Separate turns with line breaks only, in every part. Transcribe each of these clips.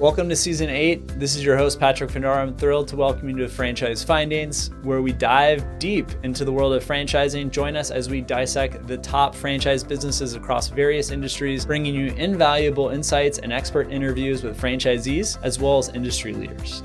Welcome to season eight. This is your host, Patrick Findaro. I'm thrilled to welcome you to Franchise Findings, where we dive deep into the world of franchising. Join us as we dissect the top franchise businesses across various industries, bringing you invaluable insights and expert interviews with franchisees as well as industry leaders.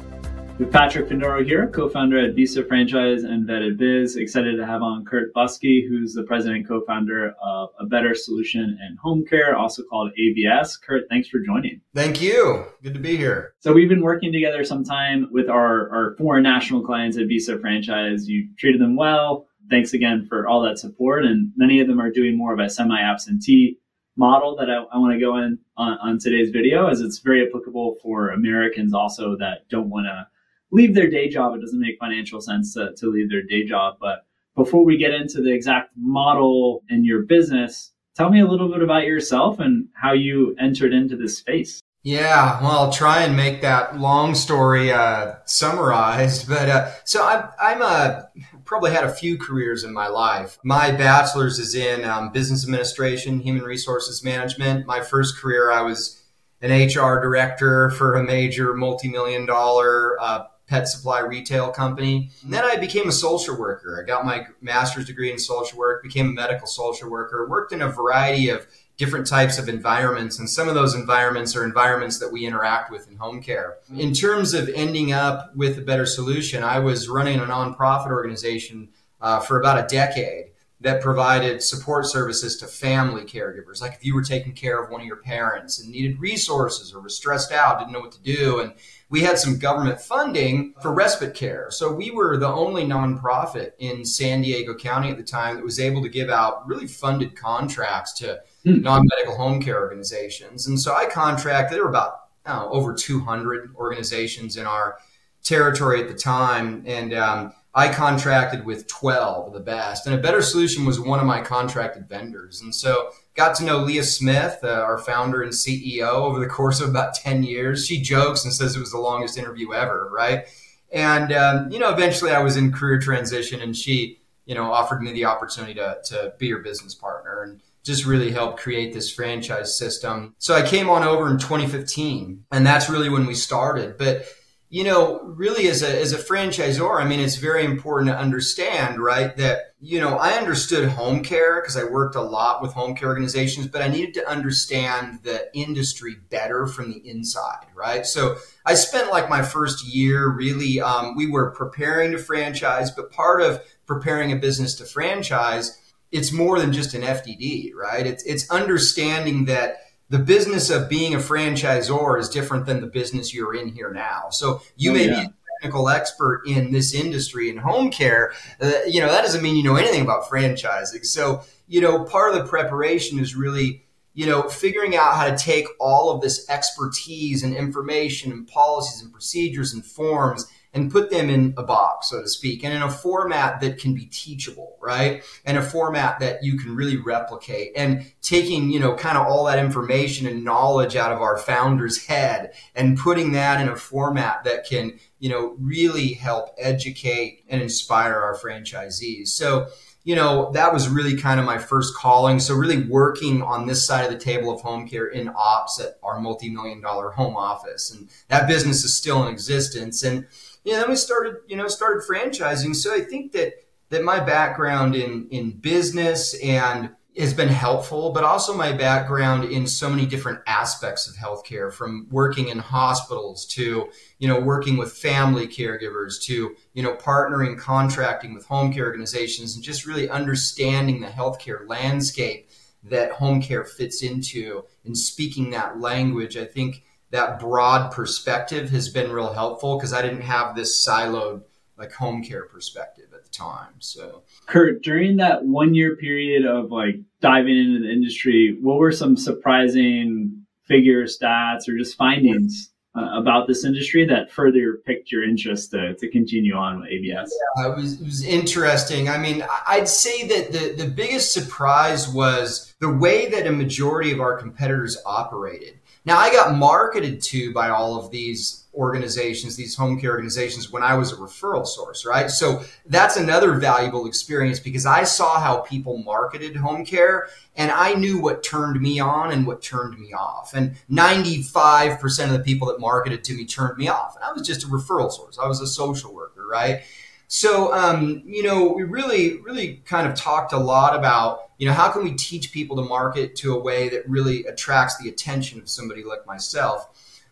With Patrick Findaro here, co-founder at Visa Franchise and Vetted Biz. Excited to have on Kurt Buske, who's the president and co-founder of A Better Solution in Home Care, also called ABS. Kurt, thanks for joining.
Thank you. Good to be here.
So we've been working together some time with our, our foreign national clients at Visa Franchise. You treated them well. Thanks again for all that support. And many of them are doing more of a semi-absentee model that I, I want to go in on, on today's video as it's very applicable for Americans also that don't want to leave their day job. It doesn't make financial sense to, to leave their day job. But before we get into the exact model in your business, tell me a little bit about yourself and how you entered into this space.
Yeah, well, I'll try and make that long story uh, summarized. But uh, so I'm, I'm a, probably had a few careers in my life. My bachelor's is in um, business administration, human resources management. My first career, I was an HR director for a major multi-million dollar uh, pet supply retail company. And then I became a social worker. I got my master's degree in social work, became a medical social worker, worked in a variety of different types of environments. And some of those environments are environments that we interact with in home care. In terms of ending up with a better solution, I was running a nonprofit organization uh, for about a decade that provided support services to family caregivers. Like if you were taking care of one of your parents and needed resources or was stressed out, didn't know what to do. And we had some government funding for respite care. So we were the only nonprofit in San Diego County at the time that was able to give out really funded contracts to hmm. non medical home care organizations. And so I contracted, there were about know, over 200 organizations in our territory at the time. And um, I contracted with 12 of the best. And a better solution was one of my contracted vendors. And so got to know Leah Smith, uh, our founder and CEO, over the course of about 10 years. She jokes and says it was the longest interview ever, right? And, um, you know, eventually I was in career transition and she, you know, offered me the opportunity to, to be her business partner and just really helped create this franchise system. So I came on over in 2015 and that's really when we started. But you know, really as a, as a franchisor, I mean, it's very important to understand, right, that, you know, I understood home care because I worked a lot with home care organizations, but I needed to understand the industry better from the inside, right? So I spent like my first year really, um, we were preparing to franchise, but part of preparing a business to franchise, it's more than just an FDD, right? It's, it's understanding that the business of being a franchisor is different than the business you're in here now. So you oh, may yeah. be a technical expert in this industry in home care. Uh, you know, that doesn't mean you know anything about franchising. So, you know, part of the preparation is really, you know, figuring out how to take all of this expertise and information and policies and procedures and forms and put them in a box, so to speak, and in a format that can be teachable, right? And a format that you can really replicate and taking, you know, kind of all that information and knowledge out of our founder's head and putting that in a format that can, you know, really help educate and inspire our franchisees. So, you know, that was really kind of my first calling. So really working on this side of the table of home care in ops at our multi-million dollar home office. And that business is still in existence. And you know, then we started, you know, started franchising. So I think that that my background in in business and has been helpful, but also my background in so many different aspects of healthcare, from working in hospitals to you know working with family caregivers to you know partnering, contracting with home care organizations, and just really understanding the healthcare landscape that home care fits into and speaking that language. I think that broad perspective has been real helpful because I didn't have this siloed like home care perspective time. So,
Kurt, during that one year period of like diving into the industry, what were some surprising figure stats or just findings uh, about this industry that further piqued your interest to, to continue on with ABS?
Yeah, it was, it was interesting. I mean, I'd say that the, the biggest surprise was the way that a majority of our competitors operated. Now, I got marketed to by all of these organizations, these home care organizations, when I was a referral source, right? So that's another valuable experience because I saw how people marketed home care and I knew what turned me on and what turned me off. And 95% of the people that marketed to me turned me off. And I was just a referral source, I was a social worker, right? So, um, you know, we really, really kind of talked a lot about, you know, how can we teach people to market to a way that really attracts the attention of somebody like myself?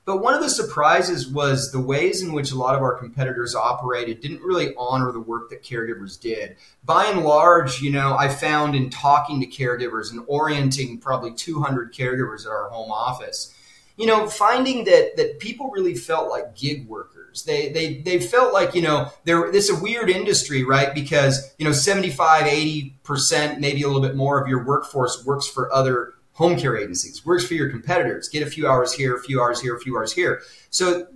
But one of the surprises was the ways in which a lot of our competitors operated didn't really honor the work that caregivers did. By and large, you know, I found in talking to caregivers and orienting probably 200 caregivers at our home office, you know, finding that that people really felt like gig workers. They they they felt like, you know, there this is a weird industry, right? Because, you know, 75, 80%, maybe a little bit more of your workforce works for other home care agencies, works for your competitors. Get a few hours here, a few hours here, a few hours here. So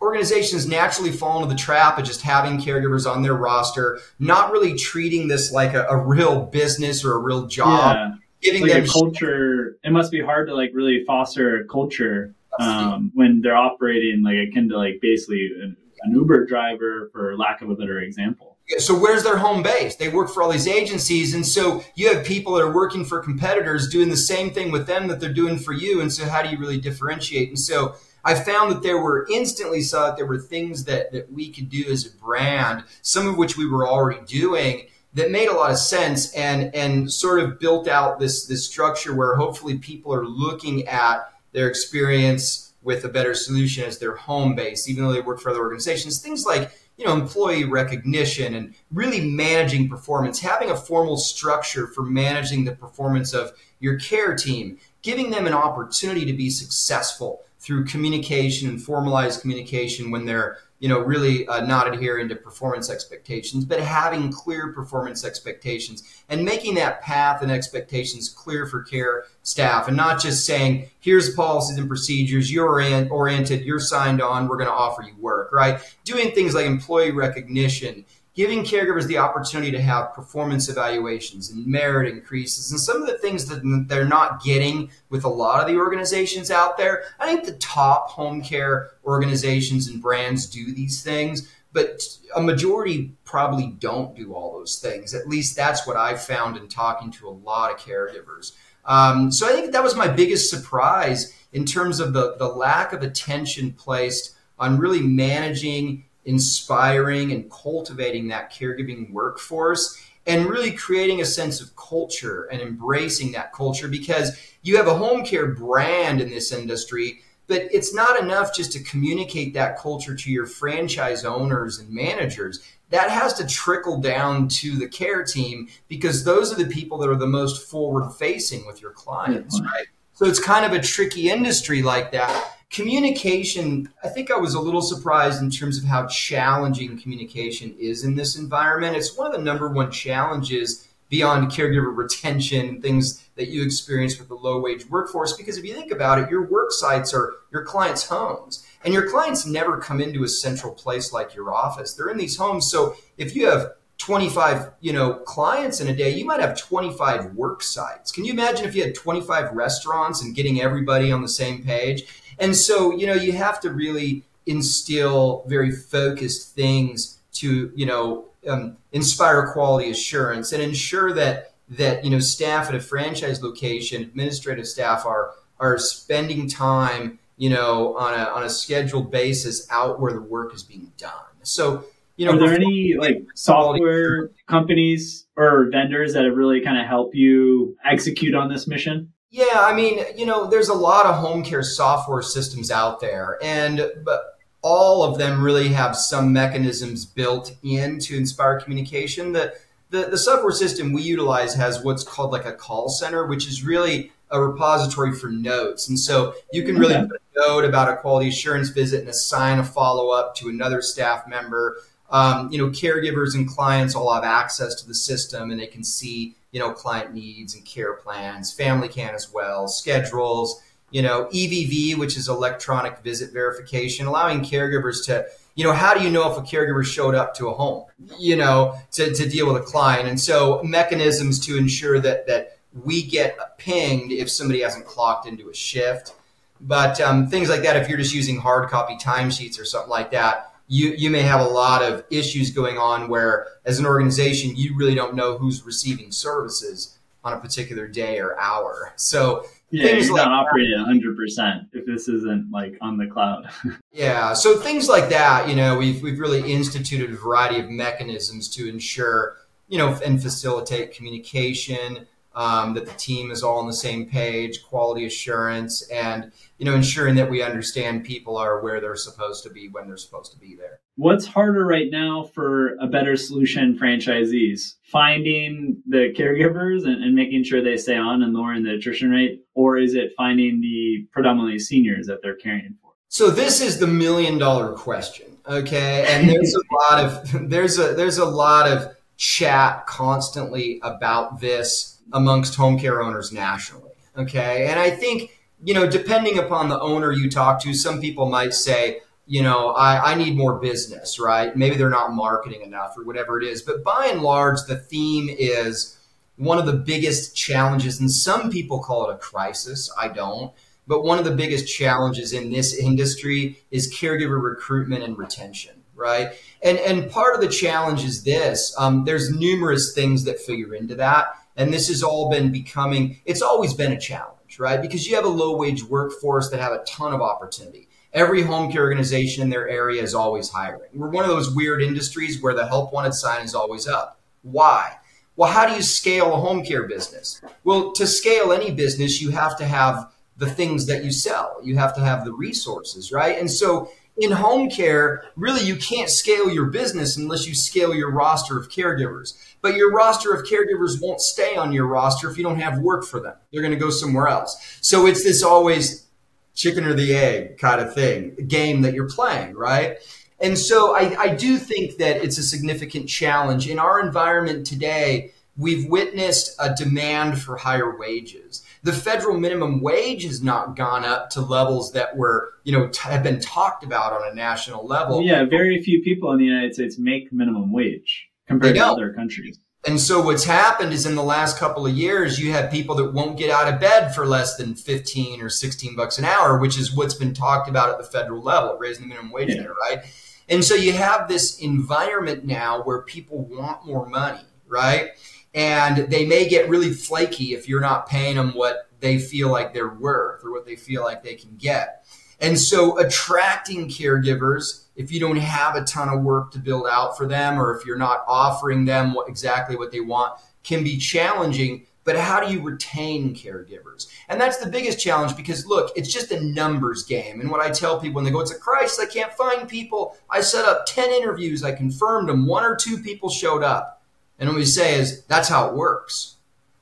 organizations naturally fall into the trap of just having caregivers on their roster, not really treating this like a, a real business or a real job. Yeah.
Giving like them culture. It must be hard to like really foster a culture um, when they're operating like akin to like basically an, an Uber driver, for lack of a better example
so where's their home base? They work for all these agencies, and so you have people that are working for competitors doing the same thing with them that they're doing for you. And so how do you really differentiate? And so I found that there were instantly saw that there were things that that we could do as a brand, some of which we were already doing that made a lot of sense and and sort of built out this this structure where hopefully people are looking at their experience with a better solution as their home base, even though they work for other organizations. Things like you know, employee recognition and really managing performance, having a formal structure for managing the performance of your care team, giving them an opportunity to be successful through communication and formalized communication when they're you know, really uh, not adhering to performance expectations, but having clear performance expectations and making that path and expectations clear for care staff and not just saying, here's policies and procedures, you're in, oriented, you're signed on, we're going to offer you work, right? Doing things like employee recognition, giving caregivers the opportunity to have performance evaluations and merit increases and some of the things that they're not getting with a lot of the organizations out there. I think the top home care organizations and brands do these things, but a majority probably don't do all those things. At least that's what I've found in talking to a lot of caregivers. Um, so I think that was my biggest surprise in terms of the, the lack of attention placed on really managing inspiring and cultivating that caregiving workforce and really creating a sense of culture and embracing that culture because you have a home care brand in this industry but it's not enough just to communicate that culture to your franchise owners and managers. That has to trickle down to the care team because those are the people that are the most forward facing with your clients right? So it's kind of a tricky industry like that communication, I think I was a little surprised in terms of how challenging communication is in this environment. It's one of the number one challenges beyond caregiver retention, things that you experience with the low wage workforce. Because if you think about it, your work sites are your clients' homes. And your clients never come into a central place like your office. They're in these homes. So if you have 25 you know clients in a day you might have 25 work sites can you imagine if you had 25 restaurants and getting everybody on the same page and so, you know, you have to really instill very focused things to, you know, um, inspire quality assurance and ensure that that you know staff at a franchise location, administrative staff are are spending time, you know, on a on a scheduled basis out where the work is being done. So, you know,
are there any like software companies or vendors that have really kind of helped you execute on this mission?
Yeah, I mean, you know, there's a lot of home care software systems out there, and but all of them really have some mechanisms built in to inspire communication. The, the the software system we utilize has what's called like a call center, which is really a repository for notes, and so you can really okay. put a note about a quality assurance visit and assign a follow up to another staff member. Um, you know, caregivers and clients all have access to the system, and they can see you know, client needs and care plans. Family can as well, schedules, you know, EVV, which is electronic visit verification, allowing caregivers to, you know, how do you know if a caregiver showed up to a home, you know, to, to deal with a client? And so mechanisms to ensure that, that we get pinged if somebody hasn't clocked into a shift. But um, things like that, if you're just using hard copy timesheets or something like that, you, you may have a lot of issues going on where, as an organization, you really don't know who's receiving services on a particular day or hour. So
yeah, things you're like not operating at 100 percent if this isn't like on the cloud.
yeah, so things like that, you know, we've we've really instituted a variety of mechanisms to ensure, you know, and facilitate communication, um, that the team is all on the same page, quality assurance, and you know, ensuring that we understand people are where they're supposed to be when they're supposed to be there.
What's harder right now for a better solution franchisees? Finding the caregivers and, and making sure they stay on and lowering the attrition rate, or is it finding the predominantly seniors that they're caring for?
So this is the million dollar question, okay? And there's a lot of there's a there's a lot of chat constantly about this amongst home care owners nationally. Okay. And I think, you know, depending upon the owner you talk to, some people might say, you know, I, I need more business, right? Maybe they're not marketing enough or whatever it is. But by and large, the theme is one of the biggest challenges, and some people call it a crisis. I don't. But one of the biggest challenges in this industry is caregiver recruitment and retention right? And and part of the challenge is this: um, there's numerous things that figure into that. And this has all been becoming, it's always been a challenge, right? Because you have a low wage workforce that have a ton of opportunity. Every home care organization in their area is always hiring. We're one of those weird industries where the help wanted sign is always up. Why? Well, how do you scale a home care business? Well, to scale any business, you have to have the things that you sell. You have to have the resources, right? And so in home care, really you can't scale your business unless you scale your roster of caregivers. But your roster of caregivers won't stay on your roster if you don't have work for them. They're going to go somewhere else. So it's this always chicken or the egg kind of thing, game that you're playing, right? And so I, I do think that it's a significant challenge. In our environment today, we've witnessed a demand for higher wages. The federal minimum wage has not gone up to levels that were, you know, t- have been talked about on a national level.
Yeah, very few people in the United States make minimum wage compared to other countries.
And so what's happened is in the last couple of years, you have people that won't get out of bed for less than 15 or 16 bucks an hour, which is what's been talked about at the federal level, raising the minimum wage yeah. there, right? And so you have this environment now where people want more money, right? And they may get really flaky if you're not paying them what they feel like they're worth or what they feel like they can get. And so attracting caregivers if you don't have a ton of work to build out for them or if you're not offering them what, exactly what they want can be challenging. But how do you retain caregivers? And that's the biggest challenge because look it's just a numbers game. And what i tell people when they go it's a crisis. I can't find people. I set up 10 interviews. I confirmed them. One or two people showed up and what we say is that's how it works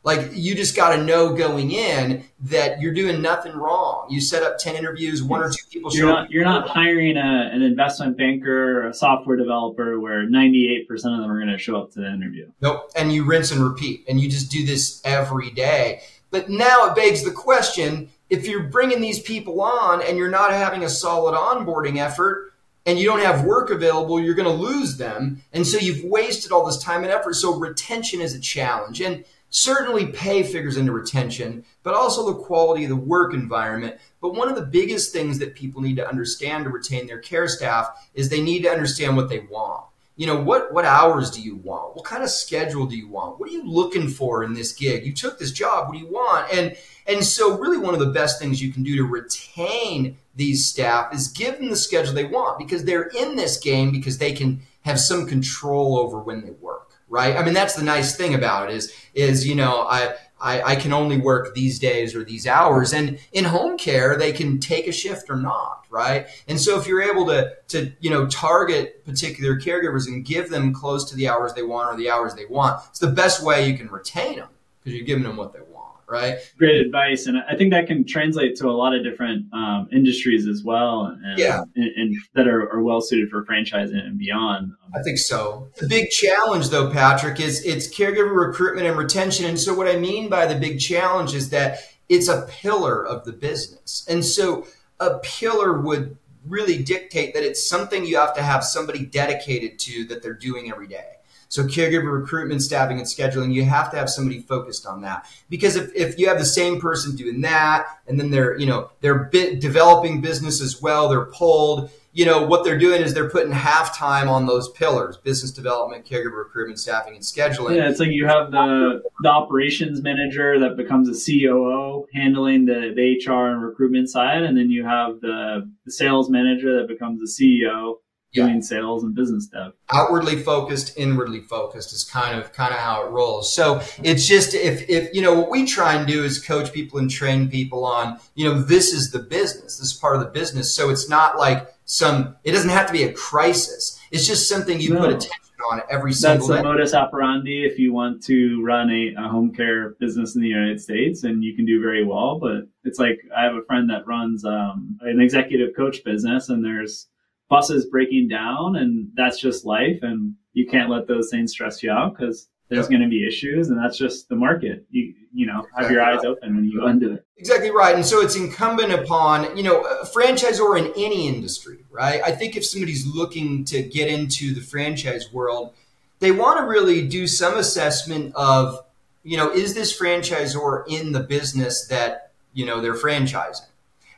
like you just got to know going in that you're doing nothing wrong. You set up 10 interviews, one or two people
you're not, You're not hiring a, an investment banker or a software developer where 98% of them are going to show up to the interview.
Nope. And you rinse and repeat and you just do this every day. But now it begs the question, if you're bringing these people on and you're not having a solid onboarding effort, and you don't have work available, you're going to lose them. And so you've wasted all this time and effort. So retention is a challenge. And Certainly, pay figures into retention, but also the quality of the work environment. But one of the biggest things that people need to understand to retain their care staff is they need to understand what they want. You know, what, what hours do you want? What kind of schedule do you want? What are you looking for in this gig? You took this job. What do you want? And, and so, really, one of the best things you can do to retain these staff is give them the schedule they want because they're in this game because they can have some control over when they work right? I mean, that's the nice thing about it is, is, you know, I, I, I, can only work these days or these hours. And in home care, they can take a shift or not, right? And so if you're able to, to, you know, target particular caregivers and give them close to the hours they want or the hours they want, it's the best way you can retain them because you're giving them what they want right?
Great advice, and I think that can translate to a lot of different um, industries as well, and,
yeah,
and, and that are, are, well suited for franchising and beyond.
I think so. The big challenge, though, Patrick, is it's caregiver recruitment and retention. And so, what I mean by the big challenge is that it's a pillar of the business, and so a pillar would really dictate that it's something you have to have somebody dedicated to that they're doing every day. So caregiver recruitment, staffing, and scheduling, you have to have somebody focused on that. Because if, if you have the same person doing that, and then they're, you know, they're developing business as well, they're pulled, you know, what they're doing is they're putting half time on those pillars, business development, caregiver recruitment, staffing, and scheduling.
Yeah, it's like you have the, the operations manager that becomes a COO handling the, the HR and recruitment side, and then you have the, the sales manager that becomes the CEO doing yeah. sales and business stuff.
Outwardly focused, inwardly focused is kind of kind of how it rolls. So it's just if if you know what we try and do is coach people and train people on, you know, this is the business. This is part of the business. So it's not like some it doesn't have to be a crisis. It's just something you no. put attention on every single
That's the modus operandi if you want to run a, a home care business in the United States and you can do very well. But it's like I have a friend that runs um, an executive coach business and there's buses breaking down and that's just life and you can't let those things stress you out because there's yep. going to be issues and that's just the market you you know have exactly your eyes right. open when you go into it
exactly right and so it's incumbent upon you know a franchisor in any industry right i think if somebody's looking to get into the franchise world they want to really do some assessment of you know is this franchisor in the business that you know they're franchising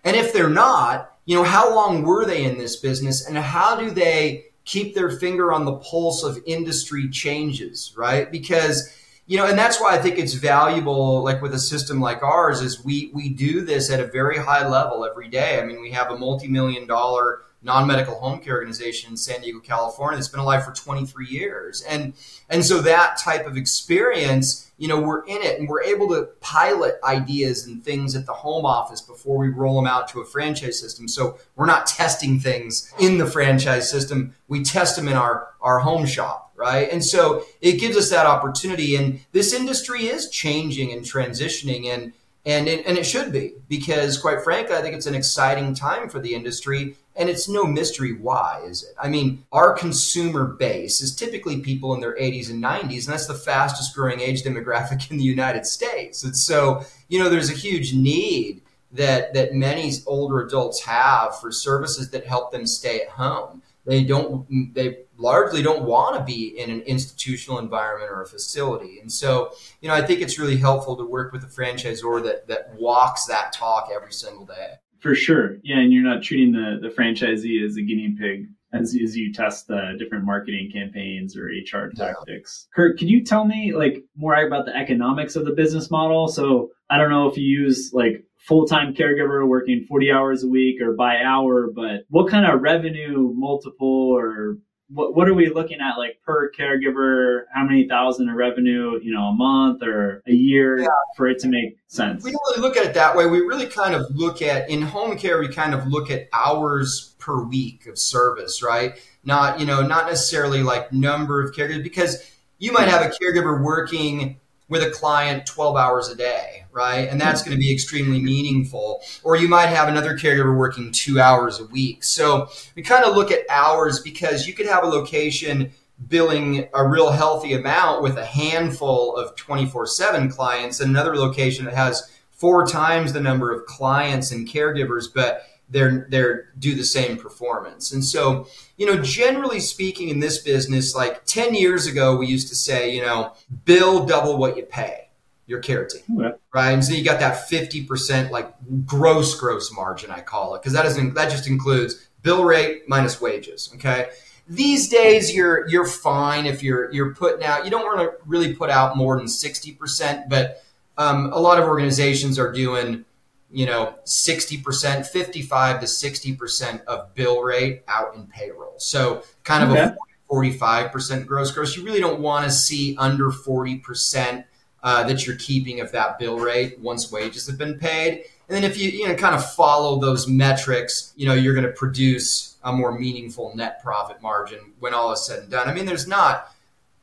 and if they're not you know, how long were they in this business and how do they keep their finger on the pulse of industry changes, right? Because you know, and that's why I think it's valuable, like with a system like ours, is we we do this at a very high level every day. I mean, we have a multi-million dollar non-medical home care organization in San Diego, California that's been alive for 23 years. And and so that type of experience, you know, we're in it and we're able to pilot ideas and things at the home office before we roll them out to a franchise system. So we're not testing things in the franchise system. We test them in our our home shop, right? And so it gives us that opportunity and this industry is changing and transitioning and and it, and it should be because quite frankly i think it's an exciting time for the industry and it's no mystery why, is it? I mean, our consumer base is typically people in their 80s and 90s, and that's the fastest growing age demographic in the United States. And so, you know, there's a huge need that that many older adults have for services that help them stay at home. They don't they largely don't want to be in an institutional environment or a facility. And so, you know, I think it's really helpful to work with a franchisor that that walks that talk every single day.
For sure. Yeah. And you're not treating the, the franchisee as a guinea pig as, as you test the different marketing campaigns or HR tactics. Yeah. Kurt, can you tell me like more about the economics of the business model? So I don't know if you use like full-time caregiver working 40 hours a week or by hour, but what kind of revenue multiple or what, what are we looking at like per caregiver how many thousand of revenue you know a month or a year yeah. for it to make sense?
We don't really look at it that way. We really kind of look at in home care we kind of look at hours per week of service right? Not you know not necessarily like number of caregivers because you might have a caregiver working with a client 12 hours a day, right? And that's going to be extremely meaningful. Or you might have another caregiver working two hours a week. So we kind of look at hours because you could have a location billing a real healthy amount with a handful of 24 7 clients and another location that has four times the number of clients and caregivers, but they're they're do the same performance. And so, you know, generally speaking in this business, like 10 years ago, we used to say, you know, bill double what you pay your care team. Okay. Right. And so you got that 50% like gross gross margin, I call it, because that isn't that just includes bill rate minus wages. Okay. These days you're you're fine if you're you're putting out you don't want to really put out more than 60%, but um, a lot of organizations are doing you know, 60%, 55 to 60% of bill rate out in payroll. So kind of okay. a 45% gross gross. You really don't want to see under 40% uh, that you're keeping of that bill rate once wages have been paid. And then if you, you know, kind of follow those metrics, you know, you're going to produce a more meaningful net profit margin when all is said and done. I mean, there's not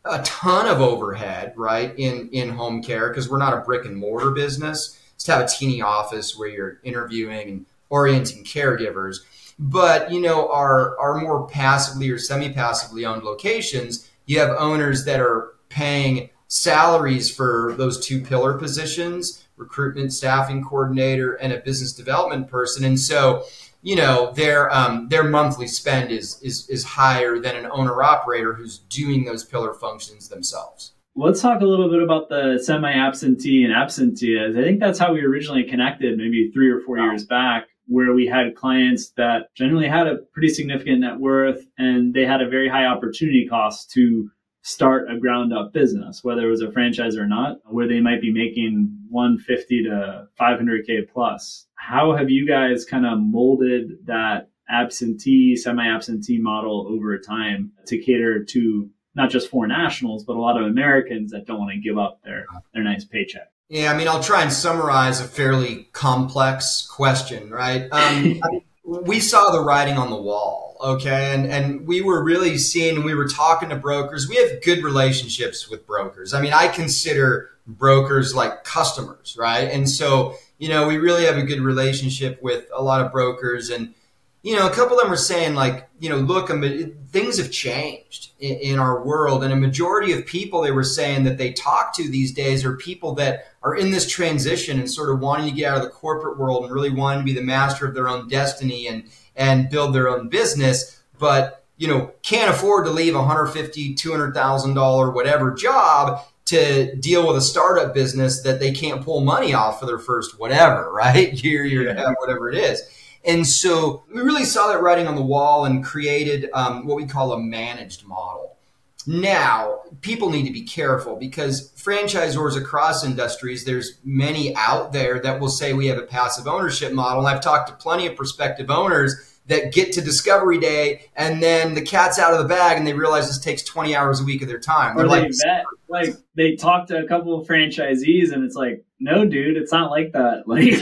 a ton of overhead, right, in, in home care because we're not a brick and mortar business just have a teeny office where you're interviewing and orienting caregivers. But you know, our our more passively or semi-passively owned locations, you have owners that are paying salaries for those two pillar positions, recruitment staffing coordinator and a business development person. And so, you know their um, their monthly spend is is is higher than an owner operator who's doing those pillar functions themselves.
Let's talk a little bit about the semi absentee and absentee. I think that's how we originally connected, maybe three or four wow. years back, where we had clients that generally had a pretty significant net worth and they had a very high opportunity cost to start a ground up business, whether it was a franchise or not, where they might be making 150 to 500K plus. How have you guys kind of molded that absentee, semi absentee model over time to cater to not just foreign nationals, but a lot of Americans that don't want to give up their, their nice paycheck?
Yeah, I mean, I'll try and summarize a fairly complex question, right? Um, we saw the writing on the wall, okay, and and we were really seeing. We were talking to brokers. We have good relationships with brokers. I mean, I consider brokers like customers, right? And so, you know, we really have a good relationship with a lot of brokers, and you know, a couple of them were saying like, you know, look, um, things have changed in, in, our world, and a majority of people they were saying that they talk to these days are people that are in this transition and sort of wanting to get out of the corporate world and really wanting to be the master of their own destiny and and build their own business, but you know, can't afford to leave a 150, 200,000 dollar whatever job to deal with a startup business that they can't pull money off for their first whatever, right? Year, year and a half, whatever it is. And so we really saw that writing on the wall and created um, what we call a managed model. Now, people need to be careful because franchisors across industries, there's many out there that will say we have a passive ownership model. And I've talked to plenty of prospective owners that get to discovery day and then the cat's out of the bag and they realize this takes 20 hours a week of their time.
They're or like, vet, like they talk to a couple of franchisees and it's like, no, dude, it's not like that. Like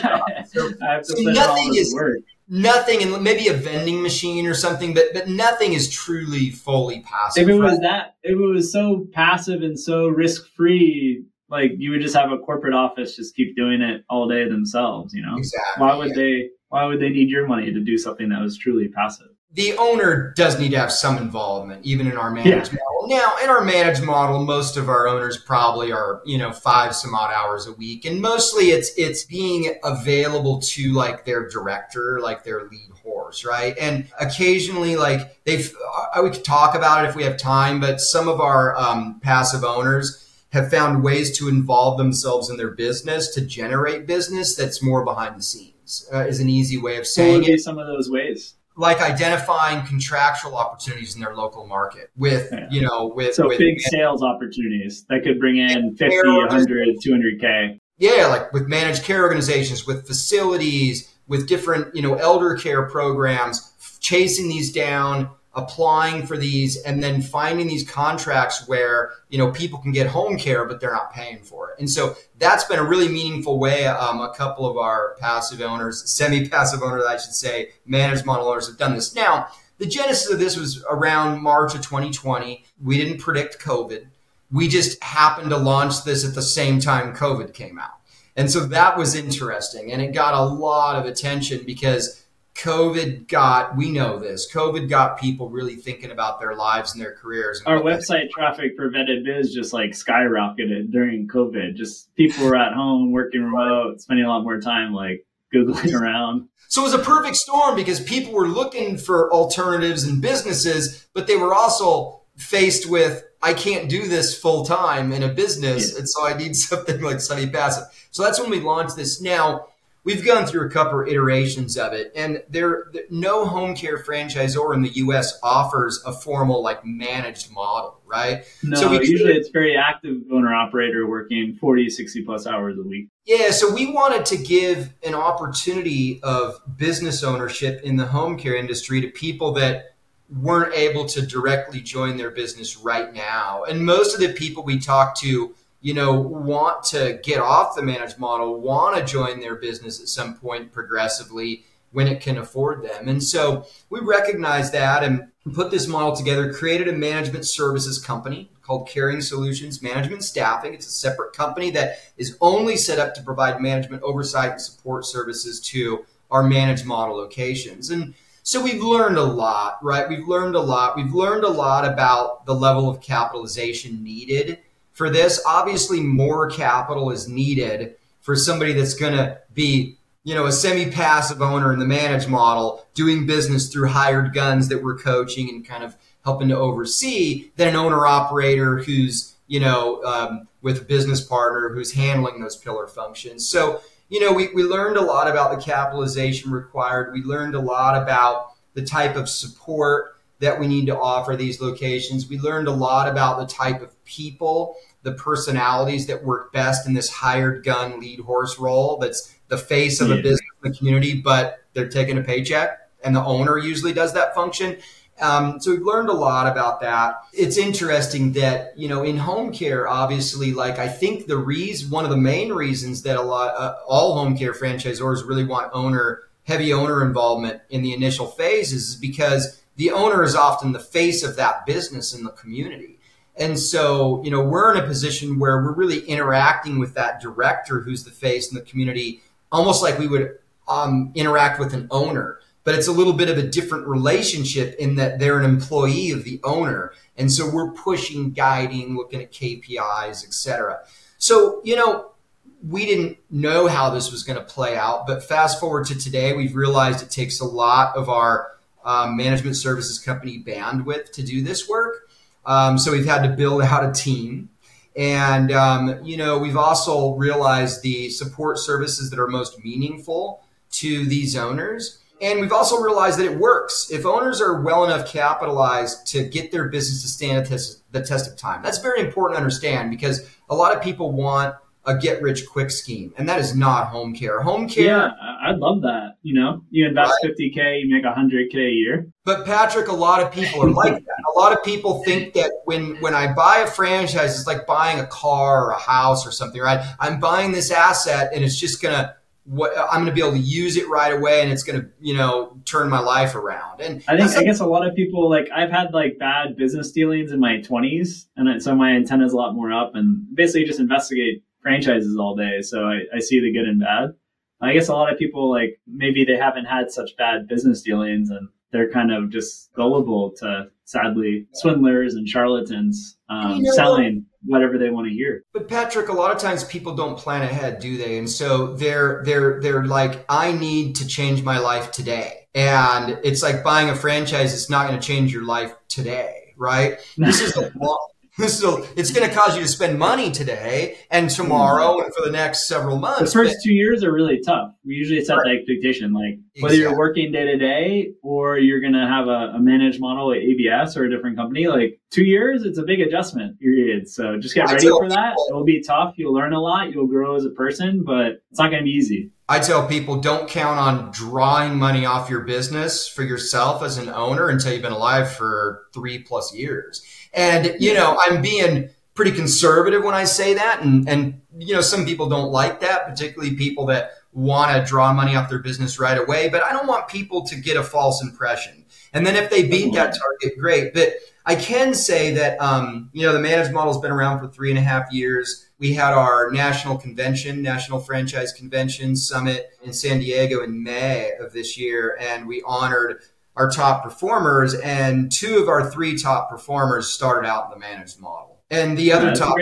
so, I have to so nothing is, work
nothing and maybe a vending machine or something but but nothing is truly fully passive
if it was that if it was so passive and so risk free like you would just have a corporate office just keep doing it all day themselves you know?
Exactly
why would yeah. they why would they need your money to do something that was truly passive
the owner does need to have some involvement, even in our managed yeah. model. Now, in our managed model, most of our owners probably are, you know, five some odd hours a week, and mostly it's it's being available to like their director, like their lead horse, right? And occasionally, like they've, we could talk about it if we have time, but some of our um, passive owners have found ways to involve themselves in their business to generate business that's more behind the scenes. Uh, is an easy way of saying
it. Some of those ways
like identifying contractual opportunities in their local market with yeah. you know with
so
with
big sales opportunities that could bring in 50 100 200k
yeah like with managed care organizations with facilities with different you know elder care programs chasing these down applying for these and then finding these contracts where you know people can get home care but they're not paying for it. And so that's been a really meaningful way um, a couple of our passive owners semi-passive owners i should say managed model owners have done this. Now the genesis of this was around march of 2020 we didn't predict covid. We just happened to launch this at the same time covid came out. And so that was interesting and it got a lot of attention because COVID got, we know this, COVID got people really thinking about their lives and their careers.
And Our website traffic for Vetted Biz just like skyrocketed during COVID. Just people were at home working remote, spending a lot more time like Googling around.
So it was a perfect storm because people were looking for alternatives and businesses, but they were also faced with, I can't do this full time in a business. Yeah. And so I need something like semi-passive. So that's when we launched this. Now, we've gone through a couple of iterations of it, and there no home care franchisor in the U.S. offers a formal like managed model, right?
No, so we, usually it's very active owner operator working 40, 60 plus hours a week.
Yeah, so we wanted to give an opportunity of business ownership in the home care industry to people that weren't able to directly join their business right now. And most of the people we talked to you know, want to get off the managed model, want to join their business at some point progressively when it can afford them. And so we recognized that and put this model together, created a management services company called Caring Solutions Management Staffing. It's a separate company that is only set up to provide management oversight and support services to our managed model locations. And so we've learned a lot, right? We've learned a lot. We've learned a lot about the level of capitalization needed for this. Obviously, more capital is needed for somebody that's going to be you know, a semi-passive owner in the managed model doing business through hired guns that we're coaching and kind of helping to oversee than an owner operator who's, you know, um, with a business partner who's handling those pillar functions. So, you know, we, we learned a lot about the capitalization required. We learned a lot about the type of support that we need to offer these locations. We learned a lot about the type of people, the personalities that work best in this hired gun lead horse role that's the face of yeah. a business in the community, but they're taking a paycheck and the owner usually does that function. Um, so we've learned a lot about that. It's interesting that you know in home care, obviously, like I think the reason, one of the main reasons that a lot, uh, all home care franchisors really want owner heavy owner involvement in the initial phases is because the owner is often the face of that business in the community. And so, you know, we're in a position where we're really interacting with that director who's the face in the community, almost like we would um, interact with an owner. But it's a little bit of a different relationship in that they're an employee of the owner. And so we're pushing, guiding, looking at KPIs, et cetera. So, you know, we didn't know how this was going to play out. But fast forward to today, we've realized it takes a lot of our um, management services company bandwidth to do this work. Um, so we've had to build out a team. And, um, you know, we've also realized the support services that are most meaningful to these owners. And we've also realized that it works. If owners are well enough capitalized to get their business to stand the test of time, that's very important to understand because a lot of people want a get rich quick scheme, and that is not home care. Home care.
Yeah, I'd love that. You know, you invest fifty k, you make hundred k a year.
But Patrick, a lot of people are like that. A lot of people think that when when I buy a franchise, it's like buying a car or a house or something, right? I'm buying this asset, and it's just gonna what I'm going to be able to use it right away, and it's going to, you know, turn my life around. And
I think I guess a lot of people like I've had like bad business dealings in my 20s, and so my antenna is a lot more up, and basically just investigate franchises all day. So I, I see the good and bad. I guess a lot of people like maybe they haven't had such bad business dealings and they're kind of just gullible to sadly swindlers and charlatans um, you know, selling whatever they want to hear.
But Patrick, a lot of times people don't plan ahead, do they? And so they're they're they're like, I need to change my life today, and it's like buying a franchise. It's not going to change your life today, right? This is a long, so it's going to cause you to spend money today and tomorrow and for the next several months.
The first two years are really tough. We usually set right. the expectation, like whether exactly. you're working day to day or you're going to have a, a, managed model at ABS or a different company. Like two years, it's a big adjustment period. So just get ready for that. People, It'll be tough. You'll learn a lot. You'll grow as a person, but it's not going to be easy.
I tell people don't count on drawing money off your business for yourself as an owner until you've been alive for three plus years. And, you know, I'm being pretty conservative when I say that. And, and, you know, some people don't like that, particularly people that want to draw money off their business right away. But I don't want people to get a false impression. And then if they beat that target, great. But I can say that, um, you know, the managed model has been around for three and a half years we had our national convention, National Franchise Convention Summit in San Diego in May of this year, and we honored our top performers. And two of our three top performers started out in the managed model, and the other yeah, top.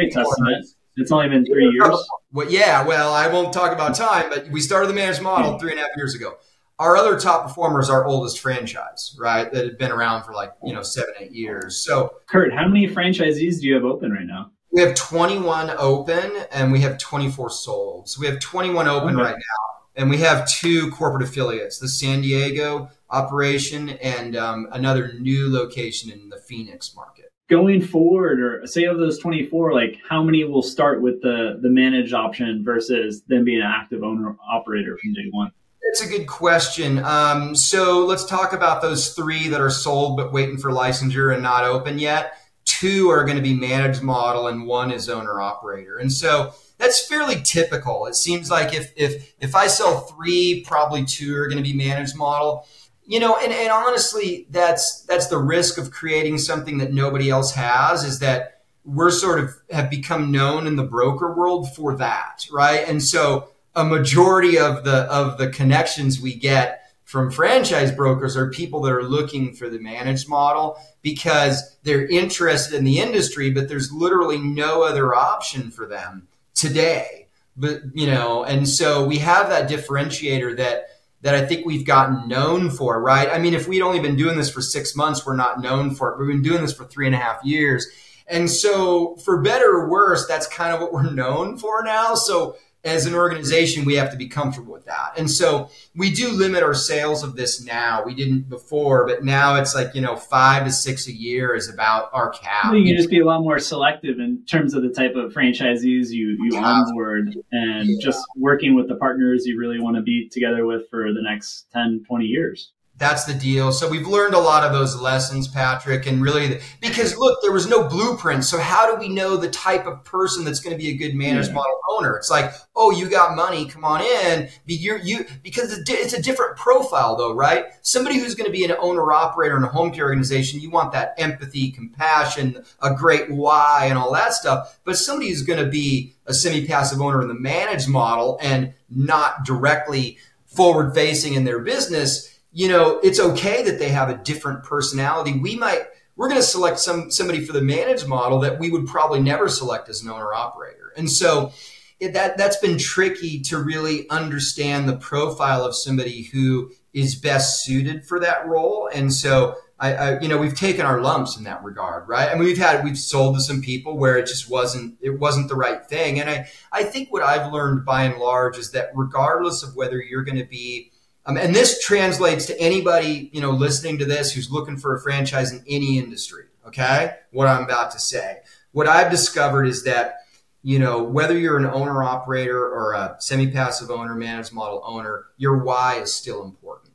It's only been three years.
Well, yeah. Well, I won't talk about time, but we started the managed model hmm. three and a half years ago. Our other top performers, our oldest franchise, right, that had been around for like you know seven, eight years. So,
Kurt, how many franchisees do you have open right now?
We have 21 open and we have 24 sold. So we have 21 open okay. right now. And we have two corporate affiliates, the San Diego operation and um, another new location in the Phoenix market.
Going forward, or say of those 24, like how many will start with the, the managed option versus them being an active owner operator from day one?
It's a good question. Um, so let's talk about those three that are sold but waiting for licensure and not open yet two are going to be managed model and one is owner operator. And so that's fairly typical. It seems like if if if I sell three, probably two are going to be managed model. You know, and, and honestly, that's that's the risk of creating something that nobody else has is that we're sort of have become known in the broker world for that, right? And so a majority of the of the connections we get from franchise brokers are people that are looking for the managed model because they're interested in the industry, but there's literally no other option for them today but you know, and so we have that differentiator that that I think we've gotten known for, right? I mean, if we'd only been doing this for six months, we're not known for it. We've been doing this for three and a half years. And so, for better or worse, that's kind of what we're known for now. So, as an organization, we have to be comfortable with that. And so we do limit our sales of this now. We didn't before, but now it's like, you know, five to six a year is about our cap.
You can just be a lot more selective in terms of the type of franchisees you, you onboard and yeah. just working with the partners you really want to be together with for the next 10, 20 years
that's the deal. So we've learned a lot of those lessons, Patrick, and really because look, there was no blueprint. So how do we know the type of person that's going to be a good managed yeah. model owner? It's like, oh, you got money, come on in. You're, you because it's a different profile, though, right? Somebody who's going to be an owner operator in a home care organization, you want that empathy, compassion, a great why, and all that stuff. But somebody who's going to be a semi-passive owner in the managed model and not directly forward facing in their business you know, it's okay that they have a different personality. We might we're going to select some somebody for the managed model that we would probably never select as an owner operator. And so it, that that's been tricky to really understand the profile of somebody who is best suited for that role. And so I, I, you know we've taken our lumps in that regard, right? I mean we've had we've sold to some people where it just wasn't it wasn't the right thing. And I I think what I've learned by and large is that regardless of whether you're going to be um, and this translates to anybody, you know, listening to this who's looking for a franchise in any industry. Okay. What I'm about to say. What I've discovered is that, you know, whether you're an owner operator or a semi passive owner, managed model owner, your why is still important.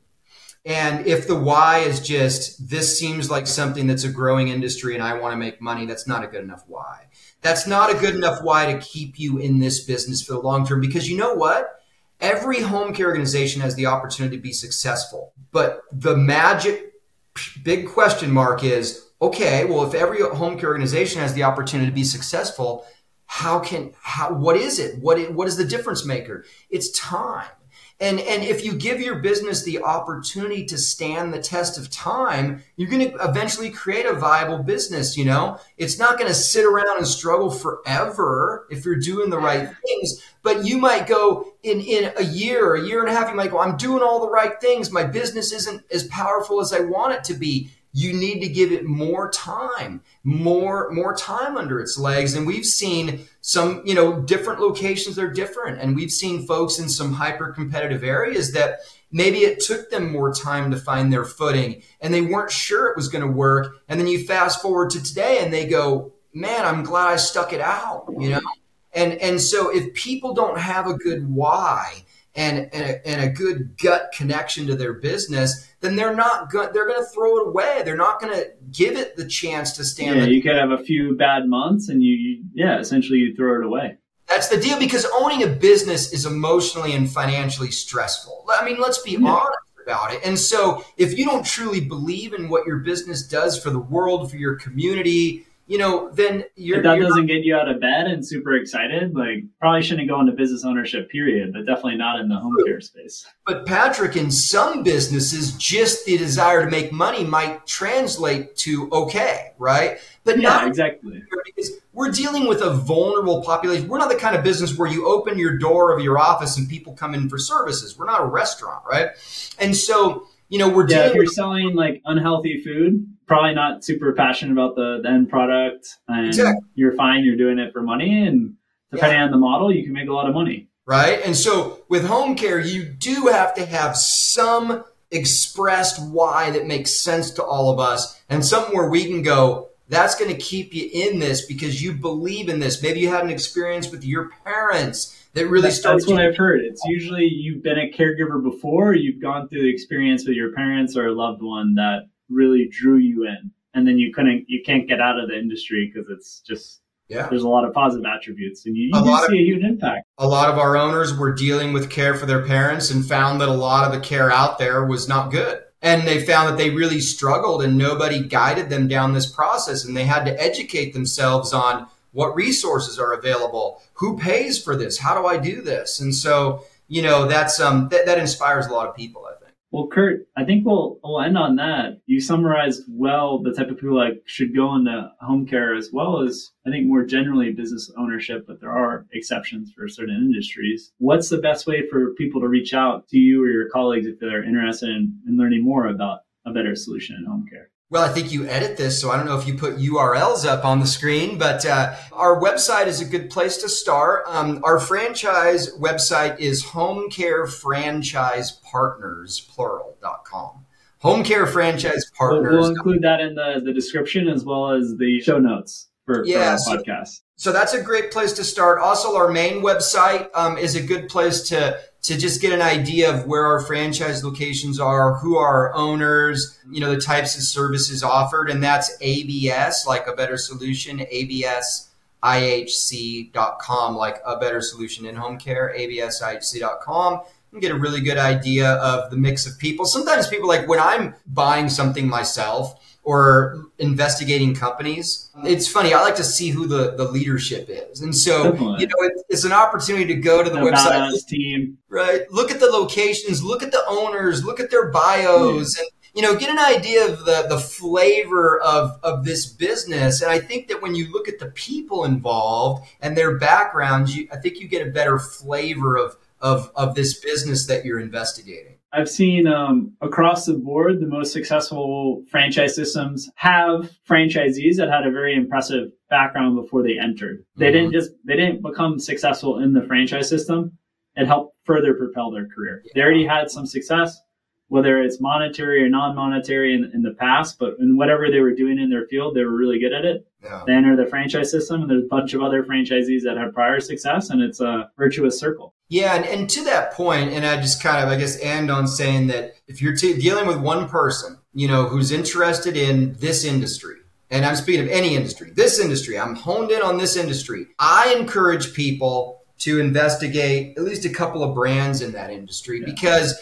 And if the why is just, this seems like something that's a growing industry and I want to make money, that's not a good enough why. That's not a good enough why to keep you in this business for the long term because you know what? Every home care organization has the opportunity to be successful. But the magic big question mark is okay, well, if every home care organization has the opportunity to be successful, how can, how, what is it? What, what is the difference maker? It's time. And, and if you give your business the opportunity to stand the test of time, you're going to eventually create a viable business. You know, it's not going to sit around and struggle forever if you're doing the right things. But you might go in, in a year, a year and a half, you might go, I'm doing all the right things. My business isn't as powerful as I want it to be you need to give it more time more more time under its legs. And we've seen some you know different locations are different. And we've seen folks in some hyper competitive areas that maybe it took them more time to find their footing and they weren't sure it was going to work. And then you fast forward to today and they go man i'm glad i stuck it out you know? And and so if people don't have a good why and, and a, and, a, good gut connection to their business, then they're not good. They're going to throw it away. They're not going to give it the chance to stand.
Yeah,
the-
you could have a few bad months, and you, you, yeah, essentially you throw it away.
That's the deal because owning a business is emotionally and financially stressful. I mean, let's be yeah. honest about it. And so, if you don't truly believe in what your business does for the world, for your community, you know, then you're.
If that
you're
doesn't not, get you out of bed and super excited, like probably shouldn't go into business ownership, period, but definitely not in the home care space.
But Patrick, in some businesses, just the desire to make money might translate to okay, right?
But yeah, not exactly.
Because we're dealing with a vulnerable population. We're not the kind of business where you open your door of your office and people come in for services. We're not a restaurant, right? And so, you know, we're
yeah,
dealing
if you're with- selling like unhealthy food, probably not super passionate about the, the end product and exactly. you're fine you're doing it for money and depending yeah. on the model you can make a lot of money
right and so with home care you do have to have some expressed why that makes sense to all of us and something where we can go that's going to keep you in this because you believe in this maybe you had an experience with your parents that really
that's,
starts.
That's what I've heard. It's usually you've been a caregiver before, you've gone through the experience with your parents or a loved one that really drew you in. And then you couldn't you can't get out of the industry because it's just yeah. there's a lot of positive attributes. And you, you see of, a huge impact.
A lot of our owners were dealing with care for their parents and found that a lot of the care out there was not good. And they found that they really struggled and nobody guided them down this process. And they had to educate themselves on what resources are available who pays for this how do i do this? And so you know that's um that, that inspires a lot of people
Well, Kurt, I think we'll we'll end on that. You summarized well the type of people that should go into home care as well as I think more generally business ownership, but there are exceptions for certain industries. What's the best way for people to reach out to you or your colleagues if they're interested in, in learning more about a better solution in home care?
Well, I think you edit this, so I don't know if you put URLs up on the screen, but uh, our website is a good place to start. Um, our franchise website is homecare plural.com. Home Care Franchise Partners.
We'll, we'll include that in the, the description as well as the show notes for, yeah, for our so, podcast.
So that's a great place to start. Also, our main website um, is a good place to to just get an idea of where our franchise locations are, who our owners, you know, the types of services offered, and that's ABS, like a better solution, ABSIHC.com, like a better solution in home care, ABSIHC.com and get a really good idea of the mix of people. Sometimes people like when I'm buying something myself or investigating companies, it's funny. I like to see who the, the leadership is. And so, you know, it, it's an opportunity to go to the, website,
team.
right? Look at the locations, look at the owners, look at their bios and, you know, get an idea of the, the flavor of, of this business. And I think that when you look at the people involved and their backgrounds, you, I think you get a better flavor of, of, of this business that you're investigating?
I've seen um, across the board the most successful franchise systems have franchisees that had a very impressive background before they entered. They mm-hmm. didn't just they didn't become successful in the franchise system. It helped further propel their career. Yeah. They already had some success whether it's monetary or non-monetary in, in the past, but in whatever they were doing in their field, they were really good at it. Yeah. They enter the franchise system, and there's a bunch of other franchisees that have prior success, and it's a virtuous circle.
Yeah, and, and to that point, and I just kind of, I guess, end on saying that if you're t- dealing with one person, you know, who's interested in this industry, and I'm speaking of any industry, this industry, I'm honed in on this industry. I encourage people to investigate at least a couple of brands in that industry yeah. because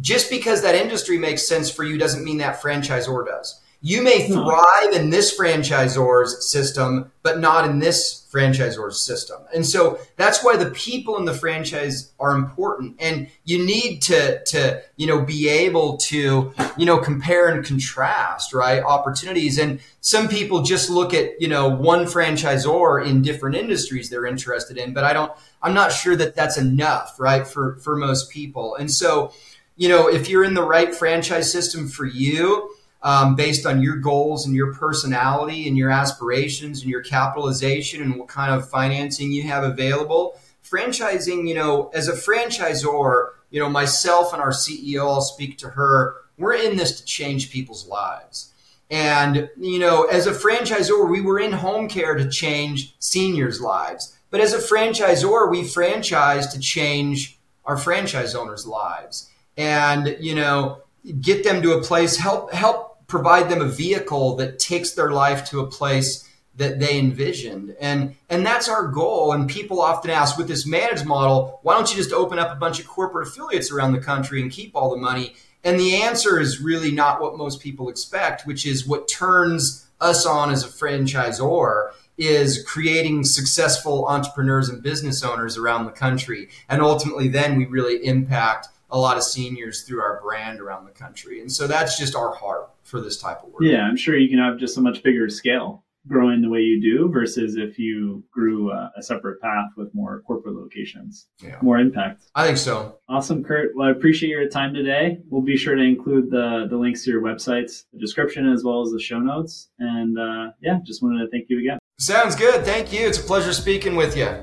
just because that industry makes sense for you doesn't mean that franchisor does. You may hmm. thrive in this franchisor's system, but not in this franchisor's system. And so that's why the people in the franchise are important. And you need to, to, you know, be able to, you know, compare and contrast, right? Opportunities. And some people just look at, you know, one franchisor in different industries they're interested in, but I don't, I'm not sure that that's enough, right? For, for most people. And so, you know, if you're in the right franchise system for you, um, based on your goals and your personality and your aspirations and your capitalization and what kind of financing you have available, franchising, you know, as a franchisor, you know, myself and our CEO, I'll speak to her, we're in this to change people's lives. And, you know, as a franchisor, we were in home care to change seniors' lives. But as a franchisor, we franchise to change our franchise owners' lives and you know get them to a place help help provide them a vehicle that takes their life to a place that they envisioned. And and that's our goal. And people often ask with this managed model why don't you just open up a bunch of corporate affiliates around the country and keep all the money? And the answer is really not what most people expect which is what turns us on as a franchisor is creating successful entrepreneurs and business owners around the country. And ultimately then we really impact a lot of seniors through our brand around the country. And so that's just our heart for this type of work.
Yeah, I'm sure you can have just a much bigger scale growing the way you do versus if you grew a, a separate path with more corporate locations, yeah. more impact.
I think so.
Awesome, Kurt. Well, I appreciate your time today. We'll be sure to include the, the links to your websites, the description, as well as the show notes. And uh, yeah, just wanted to thank you again.
Sounds good. Thank you. It's a pleasure speaking with you.